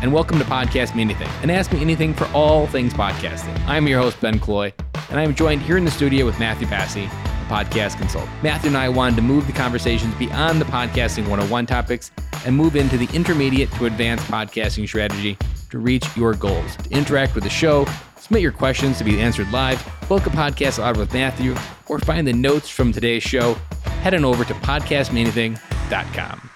and welcome to Podcast Me Anything, and Ask Me Anything for all things podcasting. I'm your host, Ben Cloy, and I'm joined here in the studio with Matthew Passy, a podcast consultant. Matthew and I wanted to move the conversations beyond the podcasting 101 topics and move into the intermediate to advanced podcasting strategy to reach your goals. To interact with the show, submit your questions to be answered live, book a podcast out with Matthew, or find the notes from today's show, head on over to podcastmeanything.com.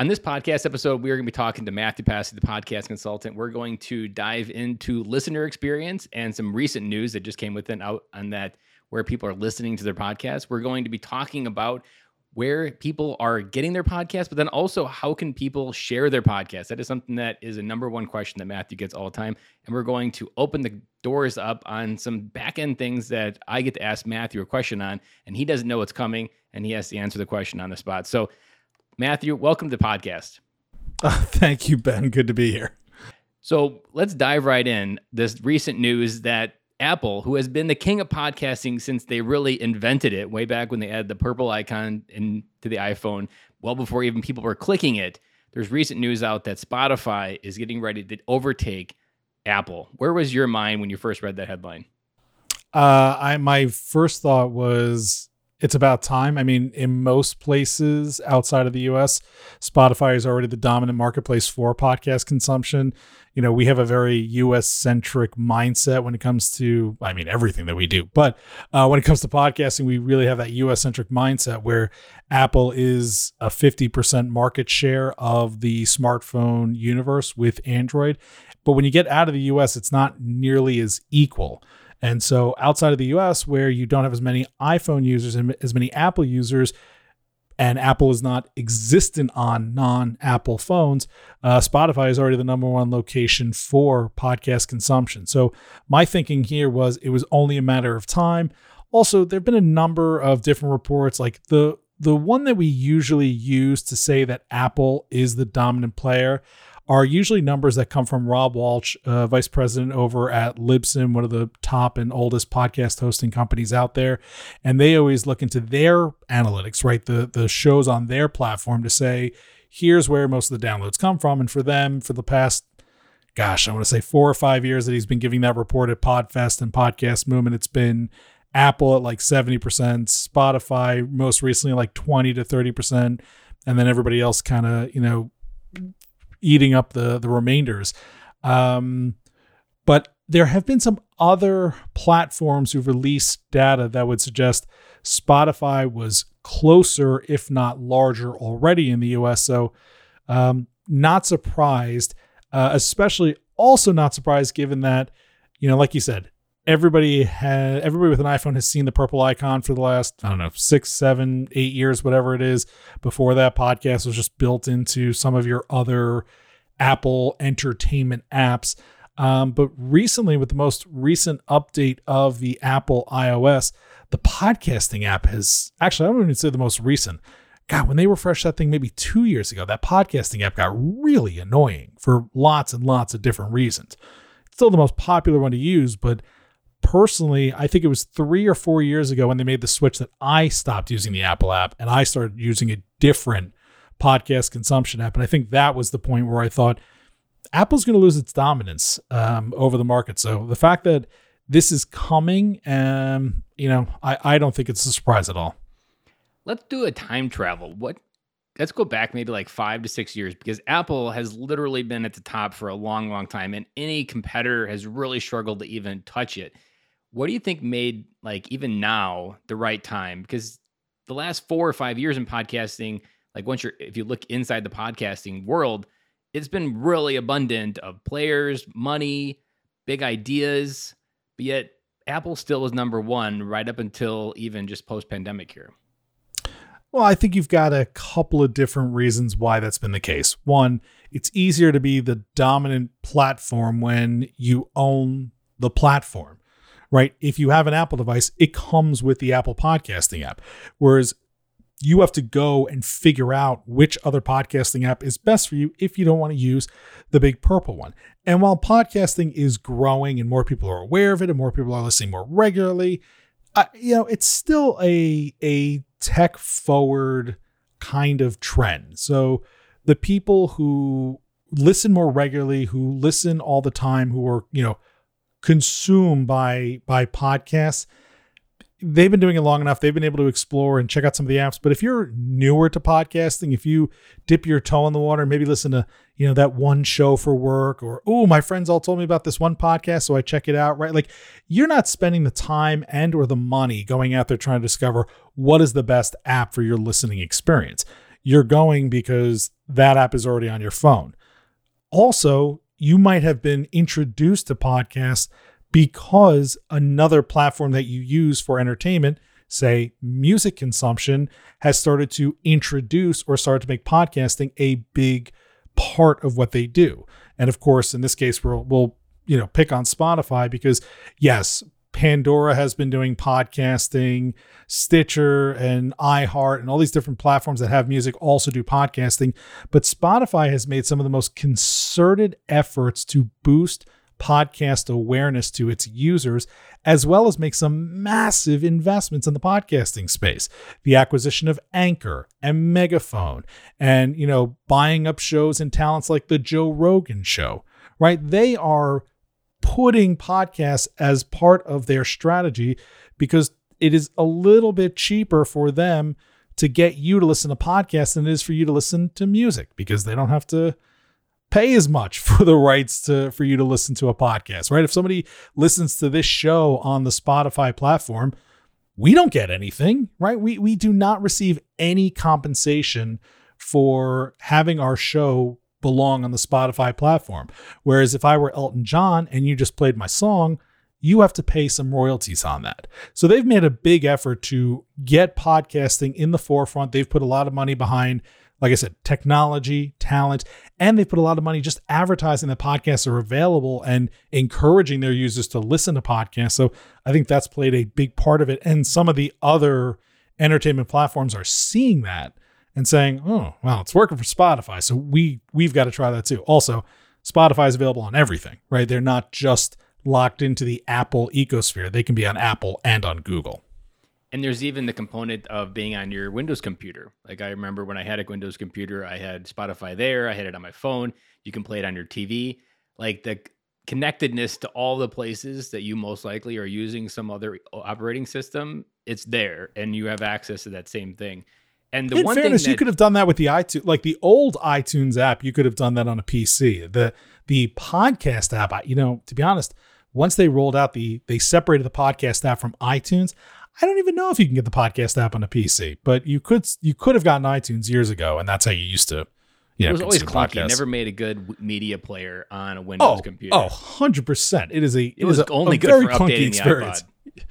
On this podcast episode, we are going to be talking to Matthew Passy, the podcast consultant. We're going to dive into listener experience and some recent news that just came within out on that where people are listening to their podcast. We're going to be talking about where people are getting their podcast, but then also how can people share their podcast? That is something that is a number one question that Matthew gets all the time. And we're going to open the doors up on some back end things that I get to ask Matthew a question on, and he doesn't know what's coming, and he has to answer the question on the spot. So Matthew, welcome to the podcast. Uh, thank you, Ben. Good to be here. So let's dive right in. This recent news that Apple, who has been the king of podcasting since they really invented it, way back when they added the purple icon into the iPhone, well before even people were clicking it, there's recent news out that Spotify is getting ready to overtake Apple. Where was your mind when you first read that headline? Uh, I my first thought was it's about time. I mean, in most places outside of the US, Spotify is already the dominant marketplace for podcast consumption. You know, we have a very US centric mindset when it comes to, I mean, everything that we do. But uh, when it comes to podcasting, we really have that US centric mindset where Apple is a 50% market share of the smartphone universe with Android. But when you get out of the US, it's not nearly as equal. And so outside of the US, where you don't have as many iPhone users and as many Apple users, and Apple is not existent on non Apple phones, uh, Spotify is already the number one location for podcast consumption. So my thinking here was it was only a matter of time. Also, there have been a number of different reports, like the the one that we usually use to say that Apple is the dominant player are usually numbers that come from Rob Walsh, uh, vice president over at Libsyn, one of the top and oldest podcast hosting companies out there. And they always look into their analytics, right? The the shows on their platform to say, here's where most of the downloads come from. And for them, for the past gosh, I want to say four or five years that he's been giving that report at Podfest and Podcast Movement. It's been Apple at like 70%, Spotify most recently like 20 to 30%, and then everybody else kind of, you know, eating up the the remainders. Um, but there have been some other platforms who've released data that would suggest Spotify was closer, if not larger, already in the US. So, um, not surprised, uh, especially also not surprised given that, you know, like you said, everybody had everybody with an iPhone has seen the purple icon for the last I don't know six, seven, eight years, whatever it is. Before that, podcast was just built into some of your other Apple entertainment apps. Um, but recently, with the most recent update of the Apple iOS, the podcasting app has actually I don't even say the most recent. God, when they refreshed that thing maybe two years ago, that podcasting app got really annoying for lots and lots of different reasons. It's still the most popular one to use, but personally, I think it was three or four years ago when they made the switch that I stopped using the Apple app and I started using a different podcast consumption app. And I think that was the point where I thought Apple's going to lose its dominance um, over the market. So the fact that this is coming, um, you know, I, I don't think it's a surprise at all. Let's do a time travel. What let's go back maybe like five to six years because Apple has literally been at the top for a long, long time, and any competitor has really struggled to even touch it. What do you think made like even now the right time? Because the last four or five years in podcasting, like once you're if you look inside the podcasting world, it's been really abundant of players, money, big ideas, but yet Apple still is number one right up until even just post pandemic here. Well, I think you've got a couple of different reasons why that's been the case. One, it's easier to be the dominant platform when you own the platform right? If you have an Apple device, it comes with the Apple podcasting app. Whereas you have to go and figure out which other podcasting app is best for you if you don't want to use the big purple one. And while podcasting is growing and more people are aware of it and more people are listening more regularly, uh, you know, it's still a a tech forward kind of trend. So the people who listen more regularly, who listen all the time, who are, you know, consumed by by podcasts, they've been doing it long enough. They've been able to explore and check out some of the apps. But if you're newer to podcasting, if you dip your toe in the water, maybe listen to, you know, that one show for work or, oh, my friends all told me about this one podcast. So I check it out, right? Like you're not spending the time and or the money going out there trying to discover what is the best app for your listening experience. You're going because that app is already on your phone. Also, you might have been introduced to podcasts because another platform that you use for entertainment, say music consumption, has started to introduce or started to make podcasting a big part of what they do. And of course, in this case, we'll, we'll you know pick on Spotify because yes, Pandora has been doing podcasting, Stitcher and iHeart and all these different platforms that have music also do podcasting. But Spotify has made some of the most concerted efforts to boost podcast awareness to its users, as well as make some massive investments in the podcasting space. The acquisition of Anchor and Megaphone, and you know, buying up shows and talents like the Joe Rogan show, right? They are putting podcasts as part of their strategy because it is a little bit cheaper for them to get you to listen to podcasts than it is for you to listen to music because they don't have to pay as much for the rights to for you to listen to a podcast, right? If somebody listens to this show on the Spotify platform, we don't get anything, right? We we do not receive any compensation for having our show belong on the Spotify platform. Whereas if I were Elton John and you just played my song, you have to pay some royalties on that. So they've made a big effort to get podcasting in the forefront. They've put a lot of money behind like I said, technology, talent, and they've put a lot of money just advertising that podcasts are available and encouraging their users to listen to podcasts. So I think that's played a big part of it. And some of the other entertainment platforms are seeing that and saying, "Oh, well, it's working for Spotify, so we we've got to try that too." Also, Spotify is available on everything, right? They're not just locked into the Apple ecosphere. They can be on Apple and on Google. And there's even the component of being on your Windows computer. Like I remember when I had a Windows computer, I had Spotify there, I had it on my phone. You can play it on your TV. Like the connectedness to all the places that you most likely are using some other operating system, it's there and you have access to that same thing. And the In one fairness, thing that, you could have done that with the iTunes, like the old iTunes app. You could have done that on a PC. The the podcast app, you know, to be honest, once they rolled out the they separated the podcast app from iTunes. I don't even know if you can get the podcast app on a PC, but you could you could have gotten iTunes years ago, and that's how you used to. You know, it was always clunky. podcasts. Never made a good media player on a Windows oh, computer. Oh, 100%. It is a it, it was is a, only a good very for clunky experience. iPod.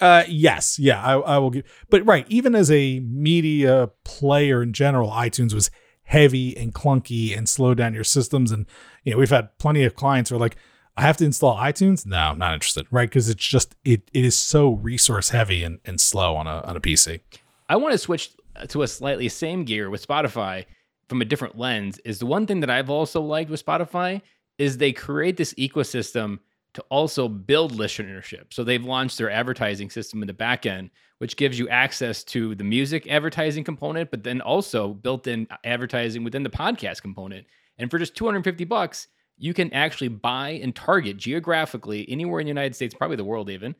Uh, yes, yeah, I, I will give. But right, even as a media player in general, iTunes was heavy and clunky and slowed down your systems. And you know, we've had plenty of clients who are like, I have to install iTunes. No, I'm not interested, right? Because it's just it it is so resource heavy and, and slow on a on a PC. I want to switch to a slightly same gear with Spotify from a different lens. Is the one thing that I've also liked with Spotify is they create this ecosystem to also build listenership. So they've launched their advertising system in the back end, which gives you access to the music advertising component, but then also built-in advertising within the podcast component. And for just 250 bucks, you can actually buy and target geographically anywhere in the United States, probably the world even,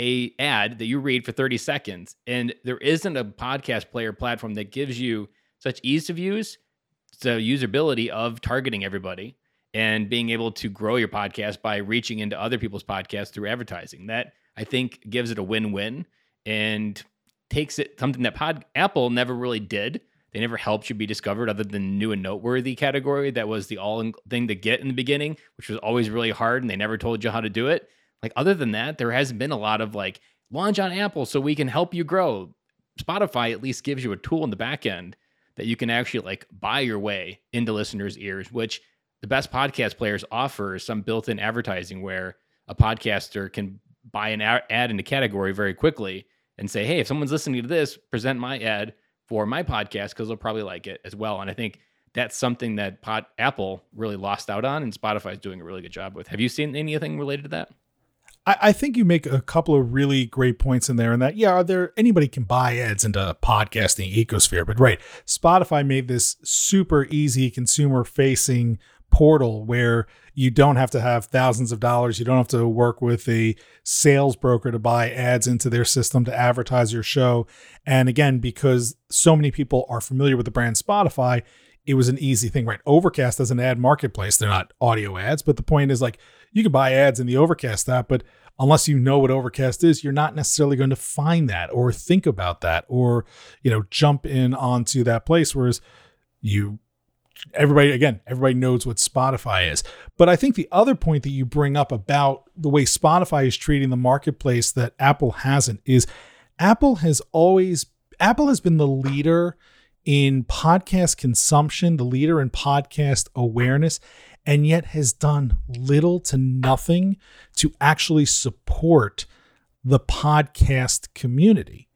a ad that you read for 30 seconds. And there isn't a podcast player platform that gives you such ease of use, the usability of targeting everybody and being able to grow your podcast by reaching into other people's podcasts through advertising. That I think gives it a win-win and takes it something that Pod Apple never really did. They never helped you be discovered other than new and noteworthy category. That was the all in thing to get in the beginning, which was always really hard and they never told you how to do it. Like other than that, there hasn't been a lot of like launch on Apple so we can help you grow. Spotify at least gives you a tool in the back end that you can actually like buy your way into listeners' ears, which the best podcast players offer some built-in advertising where a podcaster can buy an ad in a category very quickly and say, "Hey, if someone's listening to this, present my ad for my podcast because they'll probably like it as well." And I think that's something that Apple really lost out on, and Spotify is doing a really good job with. Have you seen anything related to that? I, I think you make a couple of really great points in there, and that yeah, are there anybody can buy ads into the podcasting ecosphere, but right, Spotify made this super easy consumer facing portal where you don't have to have thousands of dollars. You don't have to work with a sales broker to buy ads into their system to advertise your show. And again, because so many people are familiar with the brand Spotify, it was an easy thing, right? Overcast as an ad marketplace, they're not audio ads, but the point is like you can buy ads in the Overcast app, but unless you know what Overcast is, you're not necessarily going to find that or think about that or, you know, jump in onto that place. Whereas you everybody again everybody knows what spotify is. But i think the other point that you bring up about the way spotify is treating the marketplace that apple hasn't is apple has always apple has been the leader in podcast consumption the leader in podcast awareness and yet has done little to nothing to actually support the podcast community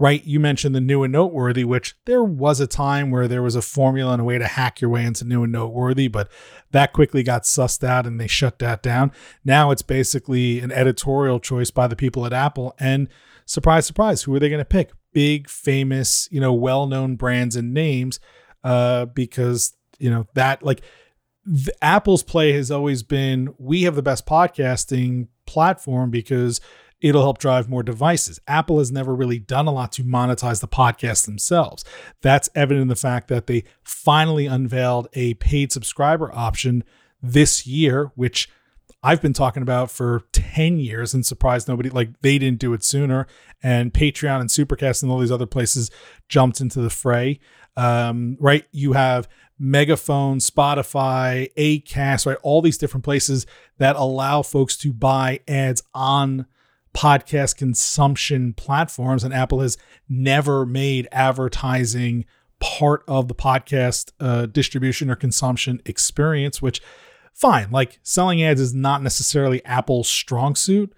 right? You mentioned the new and noteworthy, which there was a time where there was a formula and a way to hack your way into new and noteworthy, but that quickly got sussed out and they shut that down. Now it's basically an editorial choice by the people at Apple. And surprise, surprise, who are they going to pick? Big, famous, you know, well known brands and names, uh, because, you know, that like, the, Apple's play has always been we have the best podcasting platform because it'll help drive more devices. Apple has never really done a lot to monetize the podcast themselves. That's evident in the fact that they finally unveiled a paid subscriber option this year, which I've been talking about for 10 years and surprised nobody like they didn't do it sooner. And Patreon and Supercast and all these other places jumped into the fray. Um, right? You have Megaphone, Spotify, Acast, right? All these different places that allow folks to buy ads on podcast consumption platforms, and Apple has never made advertising part of the podcast uh, distribution or consumption experience, which fine, like selling ads is not necessarily Apple's strong suit,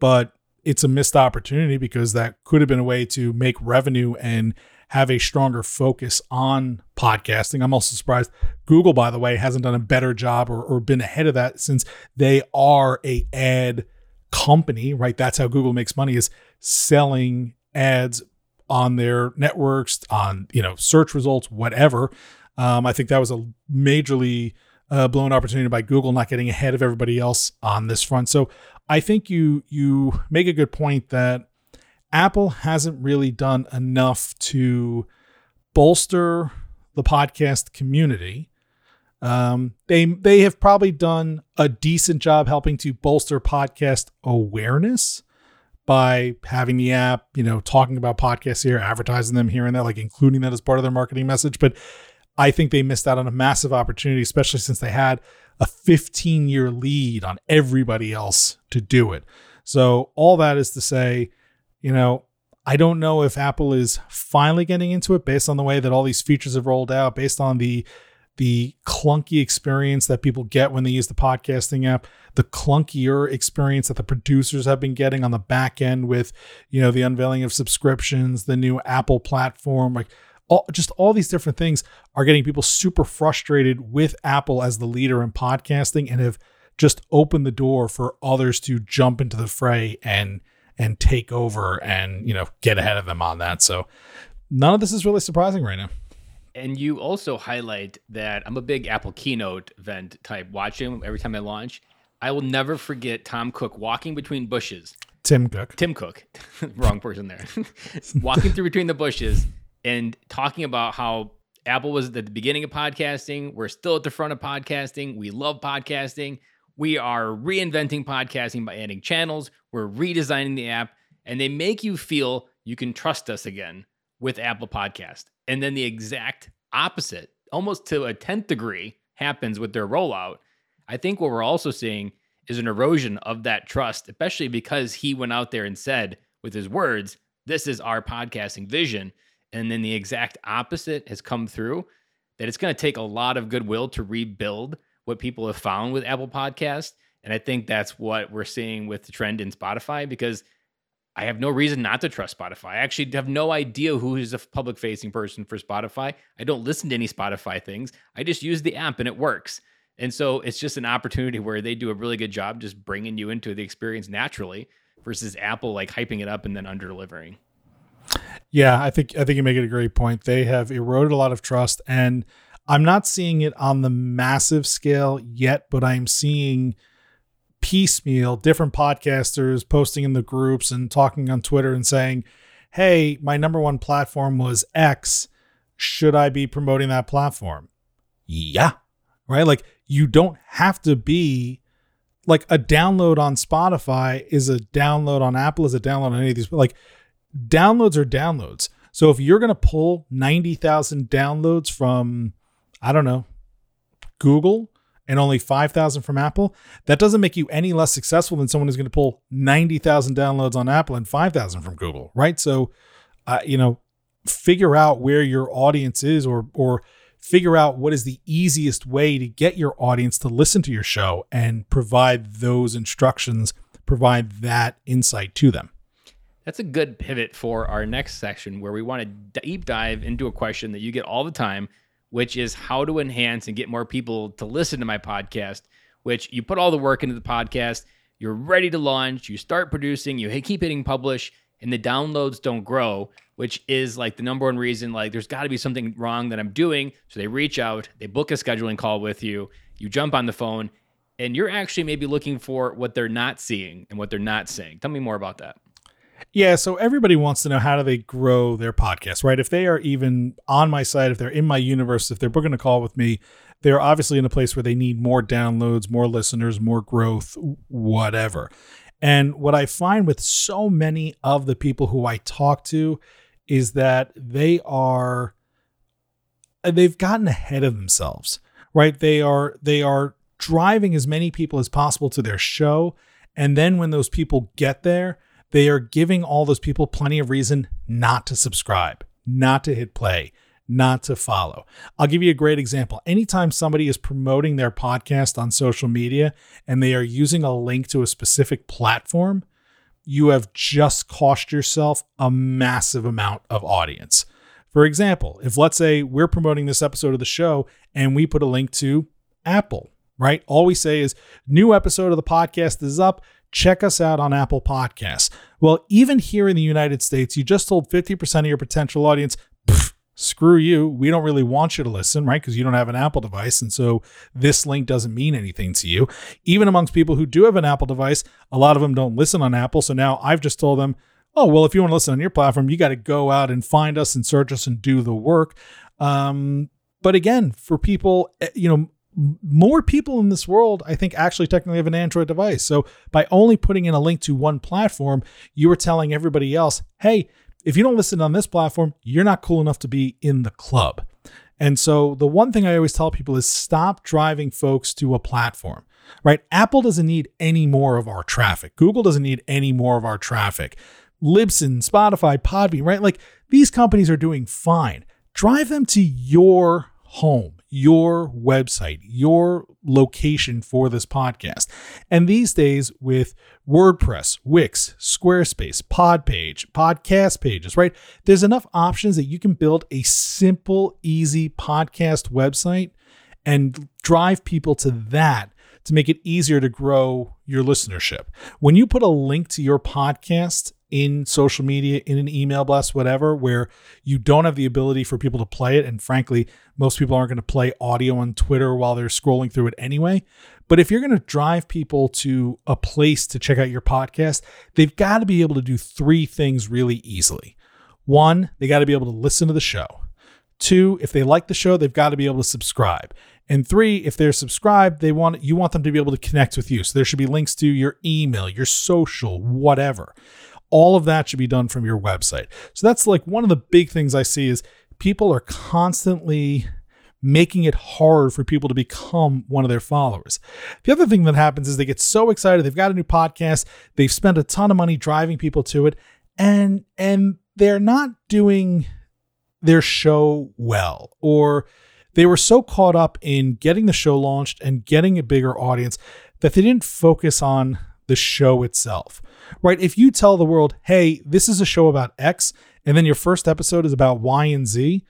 but it's a missed opportunity because that could have been a way to make revenue and have a stronger focus on podcasting. I'm also surprised Google, by the way, hasn't done a better job or, or been ahead of that since they are a ad company, right? That's how Google makes money is selling ads on their networks, on you know search results, whatever. Um, I think that was a majorly uh, blown opportunity by Google not getting ahead of everybody else on this front. So I think you you make a good point that Apple hasn't really done enough to bolster the podcast community um, they they have probably done a decent job helping to bolster podcast awareness by having the app, you know, talking about podcasts here, advertising them here and there, like including that as part of their marketing message. But I think they missed out on a massive opportunity, especially since they had a 15 year lead on everybody else to do it. So all that is to say, you know, I don't know if Apple is finally getting into it based on the way that all these features have rolled out, based on the the clunky experience that people get when they use the podcasting app, the clunkier experience that the producers have been getting on the back end with, you know, the unveiling of subscriptions, the new Apple platform, like all, just all these different things are getting people super frustrated with Apple as the leader in podcasting and have just opened the door for others to jump into the fray and and take over and, you know, get ahead of them on that. So none of this is really surprising right now. And you also highlight that I'm a big Apple keynote event type watching every time I launch. I will never forget Tom Cook walking between bushes. Tim Cook. Tim Cook. Wrong person there. walking through between the bushes and talking about how Apple was at the beginning of podcasting. We're still at the front of podcasting. We love podcasting. We are reinventing podcasting by adding channels. We're redesigning the app, and they make you feel you can trust us again with Apple Podcast. And then the exact opposite, almost to a 10th degree, happens with their rollout. I think what we're also seeing is an erosion of that trust, especially because he went out there and said with his words, This is our podcasting vision. And then the exact opposite has come through that it's going to take a lot of goodwill to rebuild what people have found with Apple Podcast. And I think that's what we're seeing with the trend in Spotify because I have no reason not to trust Spotify. I actually have no idea who is a public facing person for Spotify. I don't listen to any Spotify things. I just use the app and it works. And so it's just an opportunity where they do a really good job just bringing you into the experience naturally versus Apple like hyping it up and then under delivering. Yeah, I think I think you make it a great point. They have eroded a lot of trust and I'm not seeing it on the massive scale yet, but I'm seeing piecemeal different podcasters posting in the groups and talking on Twitter and saying, "Hey, my number one platform was X. Should I be promoting that platform?" Yeah. Right? Like you don't have to be like a download on Spotify is a download on Apple is a download on any of these like downloads are downloads. So if you're going to pull 90,000 downloads from I don't know, Google and only 5,000 from Apple, that doesn't make you any less successful than someone who's going to pull 90,000 downloads on Apple and 5,000 from Google, right? So, uh, you know, figure out where your audience is or or figure out what is the easiest way to get your audience to listen to your show and provide those instructions, provide that insight to them. That's a good pivot for our next section where we want to deep dive into a question that you get all the time, which is how to enhance and get more people to listen to my podcast. Which you put all the work into the podcast, you're ready to launch, you start producing, you keep hitting publish, and the downloads don't grow, which is like the number one reason. Like, there's got to be something wrong that I'm doing. So they reach out, they book a scheduling call with you, you jump on the phone, and you're actually maybe looking for what they're not seeing and what they're not saying. Tell me more about that. Yeah, so everybody wants to know how do they grow their podcast, right? If they are even on my site, if they're in my universe, if they're booking a call with me, they're obviously in a place where they need more downloads, more listeners, more growth, whatever. And what I find with so many of the people who I talk to is that they are they've gotten ahead of themselves, right? They are they are driving as many people as possible to their show, and then when those people get there, they are giving all those people plenty of reason not to subscribe, not to hit play, not to follow. I'll give you a great example. Anytime somebody is promoting their podcast on social media and they are using a link to a specific platform, you have just cost yourself a massive amount of audience. For example, if let's say we're promoting this episode of the show and we put a link to Apple, right? All we say is new episode of the podcast is up check us out on Apple Podcasts. Well, even here in the United States, you just told 50% of your potential audience, screw you. We don't really want you to listen, right? Because you don't have an Apple device. And so this link doesn't mean anything to you. Even amongst people who do have an Apple device, a lot of them don't listen on Apple. So now I've just told them, oh, well, if you want to listen on your platform, you got to go out and find us and search us and do the work. Um, but again, for people, eh, you know, more people in this world, I think, actually technically have an Android device. So by only putting in a link to one platform, you are telling everybody else, hey, if you don't listen on this platform, you're not cool enough to be in the club. And so the one thing I always tell people is stop driving folks to a platform, right? Apple doesn't need any more of our traffic. Google doesn't need any more of our traffic. Libsyn, Spotify, Podbean, right? Like these companies are doing fine. Drive them to your home your website, your location for this podcast. And these days, with WordPress, Wix, Squarespace, Podpage, podcast pages, right? There's enough options that you can build a simple, easy podcast website and drive people to that to make it easier to grow your listenership. When you put a link to your podcast in social media, in an email blast, whatever, where you don't have the ability for people to play it. And frankly, most people aren't going to play audio on Twitter while they're scrolling through it anyway. But if you're going to drive people to a place to check out your podcast, they've got to be able to do three things really easily. One, they got to be able to listen to the show. Two, if they like the show, they've got to be able to subscribe. And three, if they're subscribed, they want you want them to be able to connect with you. So there should be links to your email, your social, whatever all of that should be done from your website. So that's like one of the big things I see is people are constantly making it hard for people to become one of their followers. The other thing that happens is they get so excited, they've got a new podcast, they've spent a ton of money driving people to it, and and they're not doing their show well or they were so caught up in getting the show launched and getting a bigger audience that they didn't focus on the show itself, right? If you tell the world, hey, this is a show about X, and then your first episode is about Y and Z,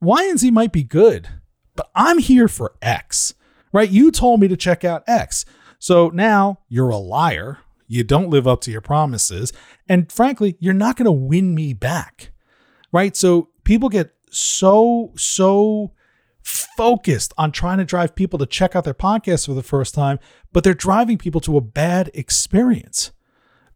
Y and Z might be good, but I'm here for X, right? You told me to check out X. So now you're a liar. You don't live up to your promises. And frankly, you're not going to win me back, right? So people get so, so focused on trying to drive people to check out their podcast for the first time, but they're driving people to a bad experience.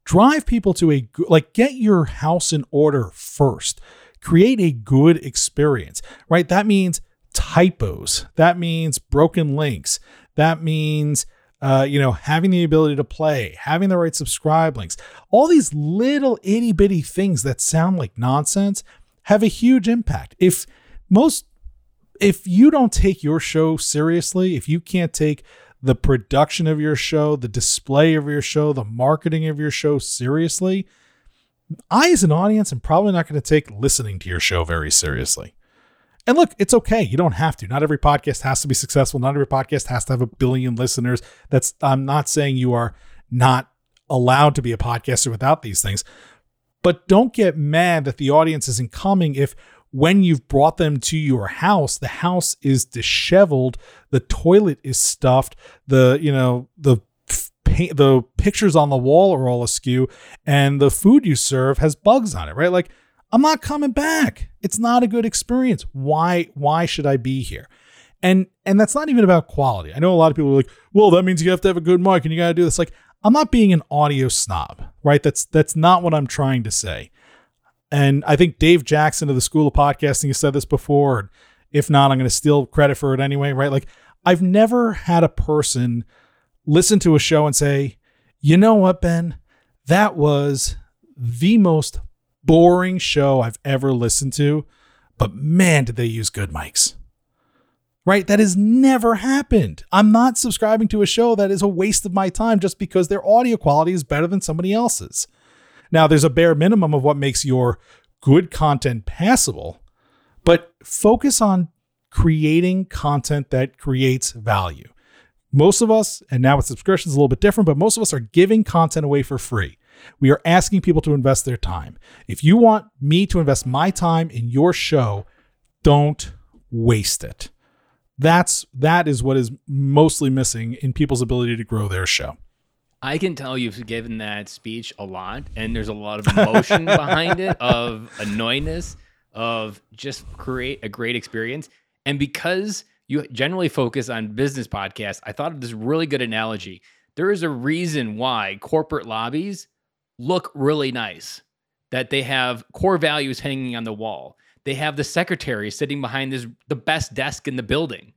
Drive people to a like get your house in order first. Create a good experience, right? That means typos. That means broken links. That means uh, you know, having the ability to play, having the right subscribe links, all these little itty bitty things that sound like nonsense have a huge impact. If most if you don't take your show seriously, if you can't take the production of your show, the display of your show, the marketing of your show seriously, I, as an audience, am probably not going to take listening to your show very seriously. And look, it's okay. You don't have to. Not every podcast has to be successful. Not every podcast has to have a billion listeners. That's I'm not saying you are not allowed to be a podcaster without these things. But don't get mad that the audience isn't coming if when you've brought them to your house, the house is disheveled, the toilet is stuffed, the you know the paint, the pictures on the wall are all askew, and the food you serve has bugs on it. Right? Like I'm not coming back. It's not a good experience. Why? Why should I be here? And and that's not even about quality. I know a lot of people are like, well, that means you have to have a good mic and you got to do this. Like, I'm not being an audio snob, right? That's that's not what I'm trying to say. And I think Dave Jackson of the School of Podcasting has said this before. If not, I'm going to steal credit for it anyway, right? Like, I've never had a person listen to a show and say, you know what, Ben? That was the most boring show I've ever listened to. But man, did they use good mics. Right? That has never happened. I'm not subscribing to a show that is a waste of my time just because their audio quality is better than somebody else's. Now, there's a bare minimum of what makes your good content passable, but focus on creating content that creates value. Most of us, and now with subscriptions, a little bit different, but most of us are giving content away for free. We are asking people to invest their time. If you want me to invest my time in your show, don't waste it. That's that is what is mostly missing in people's ability to grow their show. I can tell you've given that speech a lot, and there's a lot of emotion behind it, of annoyingness, of just create a great experience. And because you generally focus on business podcasts, I thought of this really good analogy. There is a reason why corporate lobbies look really nice, that they have core values hanging on the wall. They have the secretary sitting behind this the best desk in the building.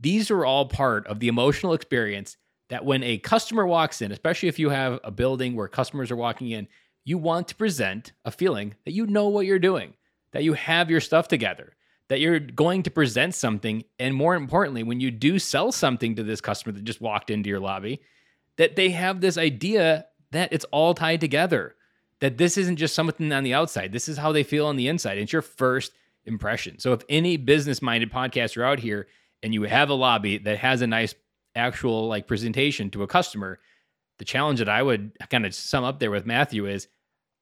These are all part of the emotional experience that when a customer walks in, especially if you have a building where customers are walking in, you want to present a feeling that you know what you're doing, that you have your stuff together, that you're going to present something. And more importantly, when you do sell something to this customer that just walked into your lobby, that they have this idea that it's all tied together, that this isn't just something on the outside. This is how they feel on the inside. It's your first impression. So if any business minded podcaster out here and you have a lobby that has a nice actual like presentation to a customer, the challenge that I would kind of sum up there with Matthew is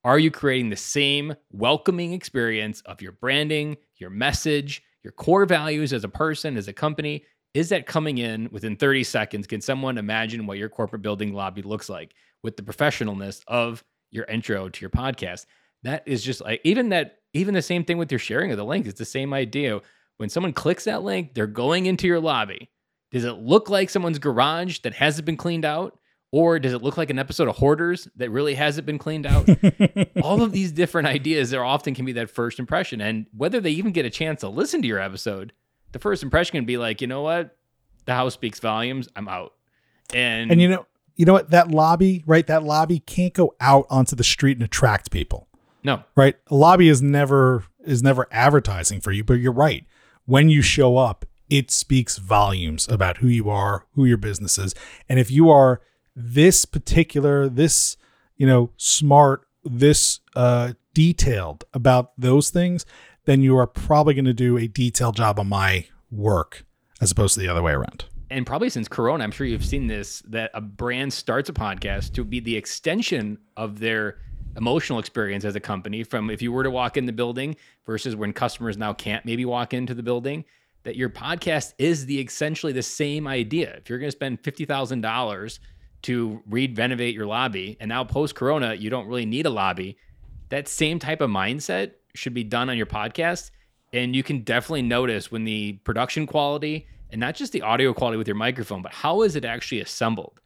are you creating the same welcoming experience of your branding, your message, your core values as a person, as a company? Is that coming in within 30 seconds? Can someone imagine what your corporate building lobby looks like with the professionalness of your intro to your podcast? That is just like even that, even the same thing with your sharing of the link. It's the same idea. When someone clicks that link, they're going into your lobby does it look like someone's garage that hasn't been cleaned out? Or does it look like an episode of Hoarders that really hasn't been cleaned out? All of these different ideas, there often can be that first impression. And whether they even get a chance to listen to your episode, the first impression can be like, you know what? The house speaks volumes. I'm out. And and you know, you know what? That lobby, right? That lobby can't go out onto the street and attract people. No. Right? A lobby is never is never advertising for you, but you're right. When you show up, it speaks volumes about who you are, who your business is. And if you are this particular, this, you know, smart, this uh, detailed about those things, then you are probably going to do a detailed job on my work as opposed to the other way around. And probably since Corona, I'm sure you've seen this that a brand starts a podcast to be the extension of their emotional experience as a company from if you were to walk in the building versus when customers now can't maybe walk into the building that your podcast is the essentially the same idea. If you're going to spend fifty thousand dollars to re renovate your lobby, and now post Corona, you don't really need a lobby. That same type of mindset should be done on your podcast, and you can definitely notice when the production quality and not just the audio quality with your microphone, but how is it actually assembled?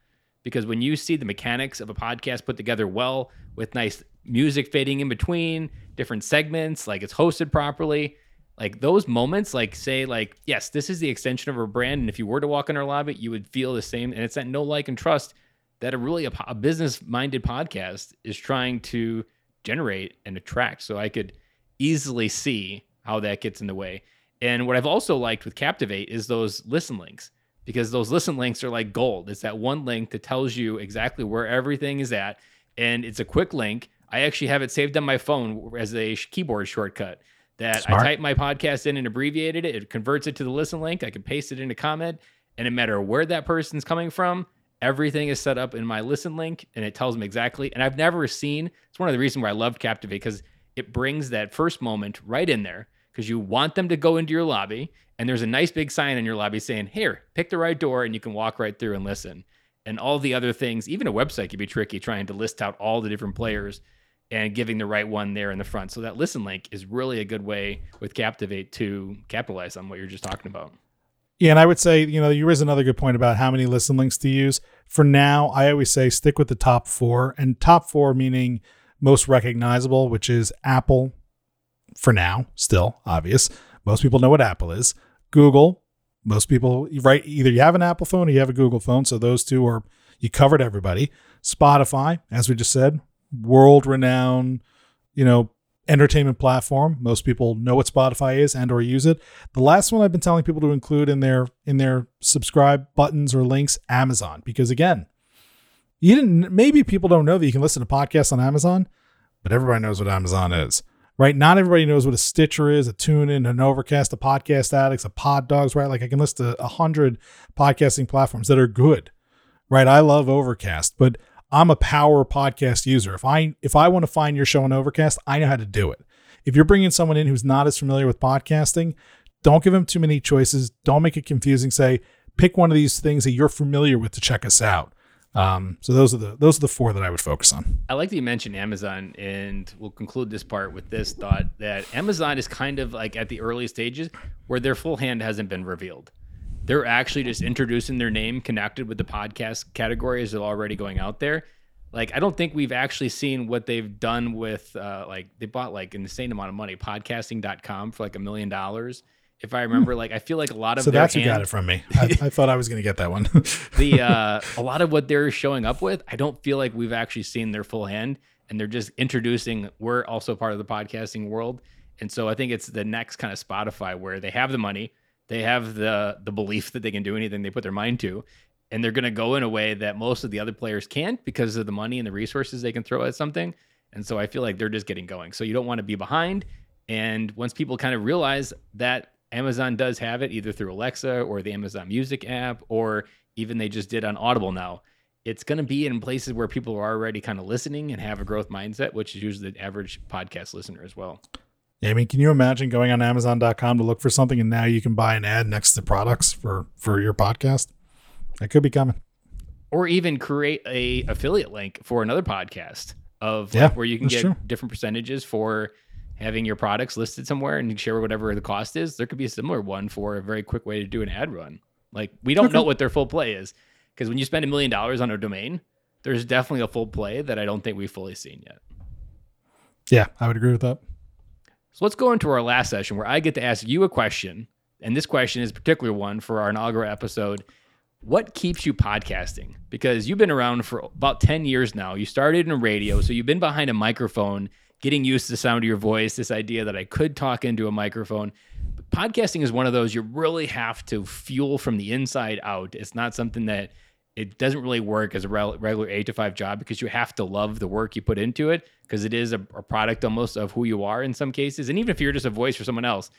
Because when you see the mechanics of a podcast put together well with nice music fading in between, different segments, like it's hosted properly, like those moments, like say, like, yes, this is the extension of our brand. And if you were to walk in our lobby, you would feel the same. And it's that no like and trust that a really a, a business minded podcast is trying to generate and attract. So I could easily see how that gets in the way. And what I've also liked with Captivate is those listen links because those listen links are like gold. It's that one link that tells you exactly where everything is at. And it's a quick link. I actually have it saved on my phone as a keyboard shortcut that Smart. I type my podcast in and abbreviated it. It converts it to the listen link. I can paste it in a comment. And no matter where that person's coming from, everything is set up in my listen link and it tells them exactly. And I've never seen, it's one of the reasons why I love Captivate because it brings that first moment right in there because you want them to go into your lobby and there's a nice big sign in your lobby saying, Here, pick the right door and you can walk right through and listen. And all the other things, even a website could be tricky trying to list out all the different players and giving the right one there in the front. So that listen link is really a good way with Captivate to capitalize on what you're just talking about. Yeah, and I would say, you know, you raise another good point about how many listen links to use. For now, I always say stick with the top four, and top four meaning most recognizable, which is Apple, for now, still obvious. Most people know what Apple is. Google, most people, right? Either you have an Apple phone or you have a Google phone. So those two are, you covered everybody. Spotify, as we just said, world renowned, you know, entertainment platform. Most people know what Spotify is and or use it. The last one I've been telling people to include in their in their subscribe buttons or links, Amazon, because again, you didn't maybe people don't know that you can listen to podcasts on Amazon, but everybody knows what Amazon is right? Not everybody knows what a Stitcher is, a TuneIn, an Overcast, a Podcast Addicts, a Pod Dogs, right? Like I can list a, a hundred podcasting platforms that are good, right? I love Overcast, but I'm a power podcast user. If I if I want to find your show on Overcast, I know how to do it. If you're bringing someone in who's not as familiar with podcasting, don't give them too many choices. Don't make it confusing. Say pick one of these things that you're familiar with to check us out. Um, so those are the those are the four that I would focus on. I like that you mentioned Amazon, and we'll conclude this part with this thought that Amazon is kind of like at the early stages where their full hand hasn't been revealed. They're actually just introducing their name connected with the podcast categories they're already going out there. Like I don't think we've actually seen what they've done with uh, like they bought like an insane amount of money, podcasting.com for like a million dollars if I remember, like I feel like a lot of so that's hand, who got it from me. I, I thought I was going to get that one. the uh, a lot of what they're showing up with, I don't feel like we've actually seen their full hand, and they're just introducing. We're also part of the podcasting world, and so I think it's the next kind of Spotify where they have the money, they have the the belief that they can do anything they put their mind to, and they're going to go in a way that most of the other players can't because of the money and the resources they can throw at something. And so I feel like they're just getting going. So you don't want to be behind. And once people kind of realize that Amazon does have it either through Alexa or the Amazon Music app, or even they just did on Audible now. It's going to be in places where people are already kind of listening and have a growth mindset, which is usually the average podcast listener as well. Yeah, I mean, can you imagine going on Amazon.com to look for something and now you can buy an ad next to products for for your podcast? That could be coming. Or even create a affiliate link for another podcast of yeah, like where you can get true. different percentages for having your products listed somewhere and share whatever the cost is, there could be a similar one for a very quick way to do an ad run. Like we don't okay. know what their full play is because when you spend a million dollars on a domain, there's definitely a full play that I don't think we've fully seen yet. Yeah, I would agree with that. So let's go into our last session where I get to ask you a question. And this question is a particular one for our inaugural episode. What keeps you podcasting? Because you've been around for about 10 years now. You started in radio, so you've been behind a microphone getting used to the sound of your voice, this idea that I could talk into a microphone. But podcasting is one of those you really have to fuel from the inside out. It's not something that it doesn't really work as a regular eight to five job because you have to love the work you put into it because it is a, a product almost of who you are in some cases. And even if you're just a voice for someone else,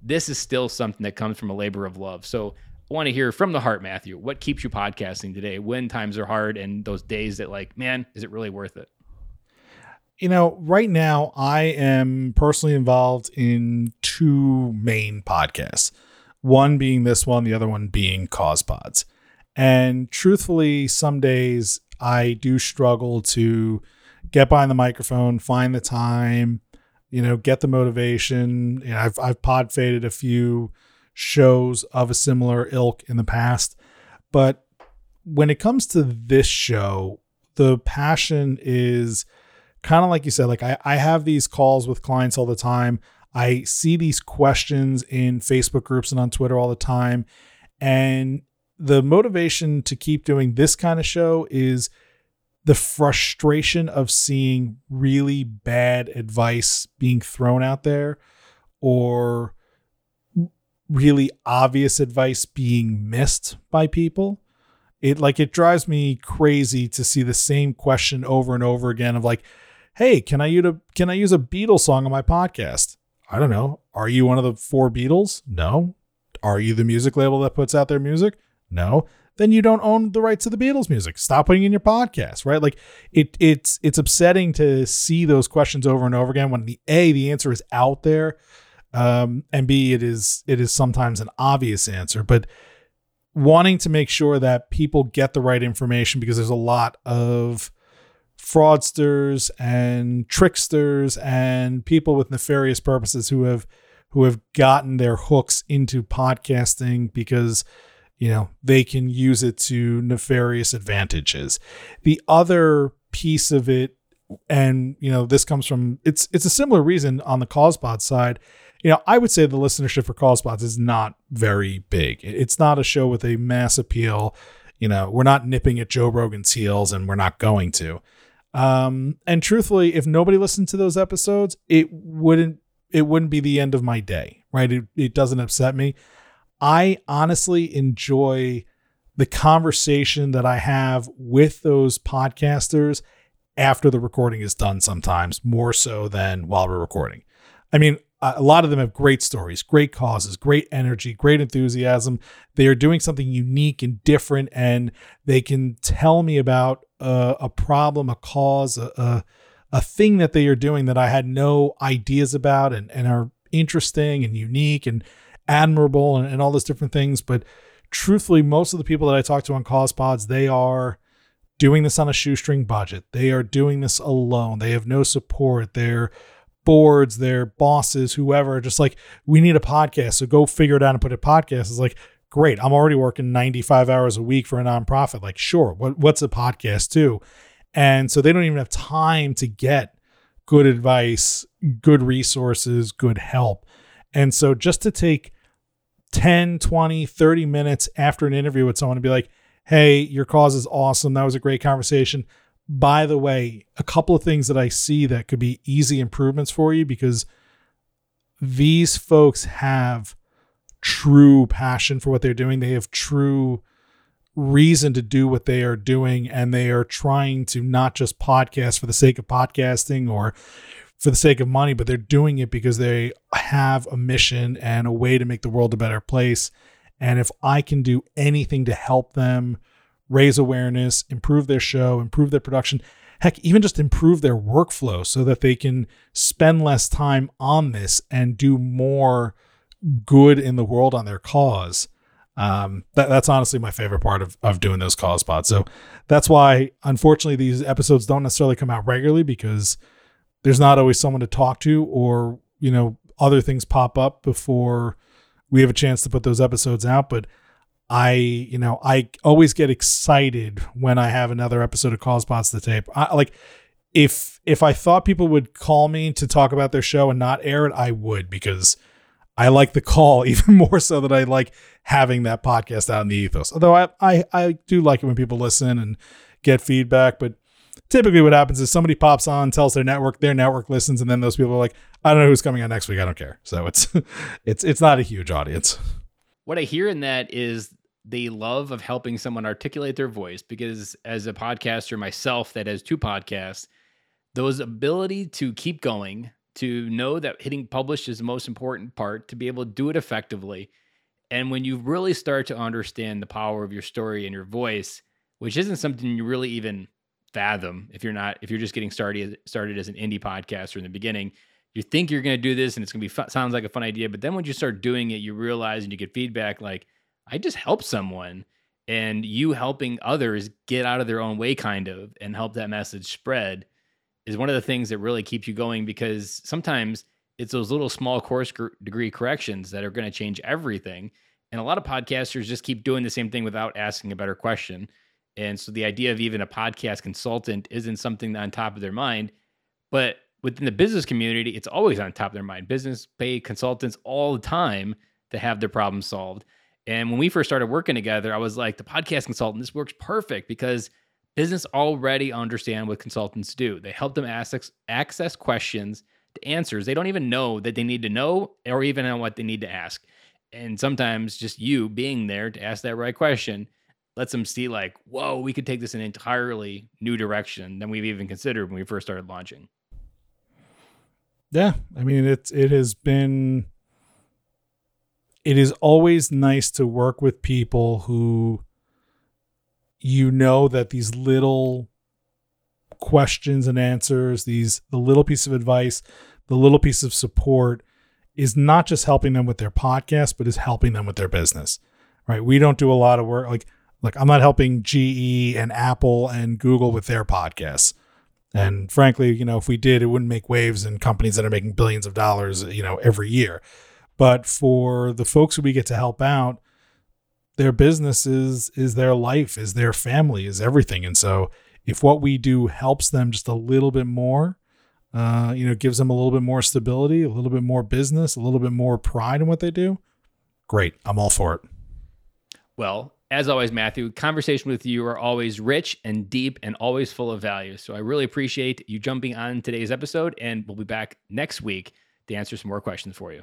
this is still something that comes from a labor of love. So I want to hear from the heart, Matthew. What keeps you podcasting today when times are hard and those days that, like, man, is it really worth it? you know, right now I am personally involved in two main podcasts. One being this one, the other one being Cause Pods. And truthfully, some days I do struggle to get behind the microphone, find the time, you know, get the motivation. You know, I've I've pod faded a few shows of a similar ilk in the past, but when it comes to this show, the passion is kind of like you said, like I, I have these calls with clients all the time. I see these questions in Facebook groups and on Twitter all the time. And the motivation to keep doing this kind of show is the frustration of seeing really bad advice being thrown out there or really obvious advice being missed by people. It like it drives me crazy to see the same question over and over again of like hey can i use a can i use a beatles song on my podcast? I don't know. Are you one of the four beatles? No. Are you the music label that puts out their music no? Then you don't own the rights to the beatles music. Stop putting in your podcast right? Like it it's it's upsetting to see those questions over and over again when the a the answer is out there um and b it is it is sometimes an obvious answer. But wanting to make sure that people get the right information because there's a lot of fraudsters and tricksters and people with nefarious purposes who have who have gotten their hooks into podcasting because you know they can use it to nefarious advantages the other piece of it and you know this comes from it's it's a similar reason on the causepod side you know, I would say the listenership for Cause Pods is not very big. It's not a show with a mass appeal. You know, we're not nipping at Joe Rogan's heels and we're not going to. Um, and truthfully, if nobody listened to those episodes, it wouldn't it wouldn't be the end of my day, right? It, it doesn't upset me. I honestly enjoy the conversation that I have with those podcasters after the recording is done sometimes more so than while we're recording. I mean, a lot of them have great stories, great causes, great energy, great enthusiasm. They are doing something unique and different, and they can tell me about a, problem, a cause, a, a, a thing that they are doing that I had no ideas about, and and are interesting and unique and admirable, and, and all those different things. But truthfully, most of the people that I talk to on Cause Pods, they are doing this on a shoestring budget. They are doing this alone. They have no support. They're boards, their bosses, whoever, just like, we need a podcast. So go figure it out and put a podcast. It's like, great. I'm already working 95 hours a week for a nonprofit. Like, sure, what, what's a podcast too? And so they don't even have time to get good advice, good resources, good help. And so just to take 10, 20, 30 minutes after an interview with someone and be like, hey, your cause is awesome. That was a great conversation by the way, a couple of things that I see that could be easy improvements for you because these folks have true passion for what they're doing. They have true reason to do what they are doing and they are trying to not just podcast for the sake of podcasting or for the sake of money, but they're doing it because they have a mission and a way to make the world a better place. And if I can do anything to help them raise awareness, improve their show, improve their production, heck, even just improve their workflow so that they can spend less time on this and do more good in the world on their cause. Um, that, that's honestly my favorite part of, of doing those cause pods. So that's why, unfortunately, these episodes don't necessarily come out regularly because there's not always someone to talk to or, you know, other things pop up before we have a chance to put those episodes out. But I, you know, I always get excited when I have another episode of Cause Pods to tape. I, like if if I thought people would call me to talk about their show and not air it, I would because I like the call even more so than I like having that podcast out in the ethos. Although I, I I do like it when people listen and get feedback, but typically what happens is somebody pops on, tells their network, their network listens, and then those people are like, I don't know who's coming on next week. I don't care. So it's it's it's not a huge audience what I hear in that is the love of helping someone articulate their voice because as a podcaster myself that has two podcasts, those ability to keep going, to know that hitting publish is the most important part, to be able to do it effectively. And when you really start to understand the power of your story and your voice, which isn't something you really even fathom if you're not if you're just getting started started as an indie podcaster in the beginning, you think you're going to do this and it's going to be sounds like a fun idea, but then when you start doing it, you realize and you get feedback like, I just helped someone and you helping others get out of their own way kind of and help that message spread is one of the things that really keeps you going because sometimes it's those little small course degree corrections that are going to change everything and a lot of podcasters just keep doing the same thing without asking a better question and so the idea of even a podcast consultant isn't something on top of their mind but within the business community it's always on top of their mind business pay consultants all the time to have their problems solved and when we first started working together, I was like, the podcast consultant, this works perfect because business already understand what consultants do. They help them access, access questions to answers they don't even know that they need to know or even know what they need to ask. And sometimes just you being there to ask that right question lets them see like, whoa, we could take this in an entirely new direction than we've even considered when we first started launching. Yeah, I mean it's it has been it is always nice to work with people who you know that these little questions and answers, these the little piece of advice, the little piece of support is not just helping them with their podcast, but is helping them with their business. Right? We don't do a lot of work like like I'm not helping GE and Apple and Google with their podcasts. And frankly, you know, if we did, it wouldn't make waves in companies that are making billions of dollars, you know, every year. But for the folks who we get to help out, their business is is their life, is their family, is everything. And so if what we do helps them just a little bit more, uh, you know, gives them a little bit more stability, a little bit more business, a little bit more pride in what they do, great. I'm all for it. Well, as always, Matthew, conversation with you are always rich and deep and always full of value. So I really appreciate you jumping on today's episode, and we'll be back next week to answer some more questions for you.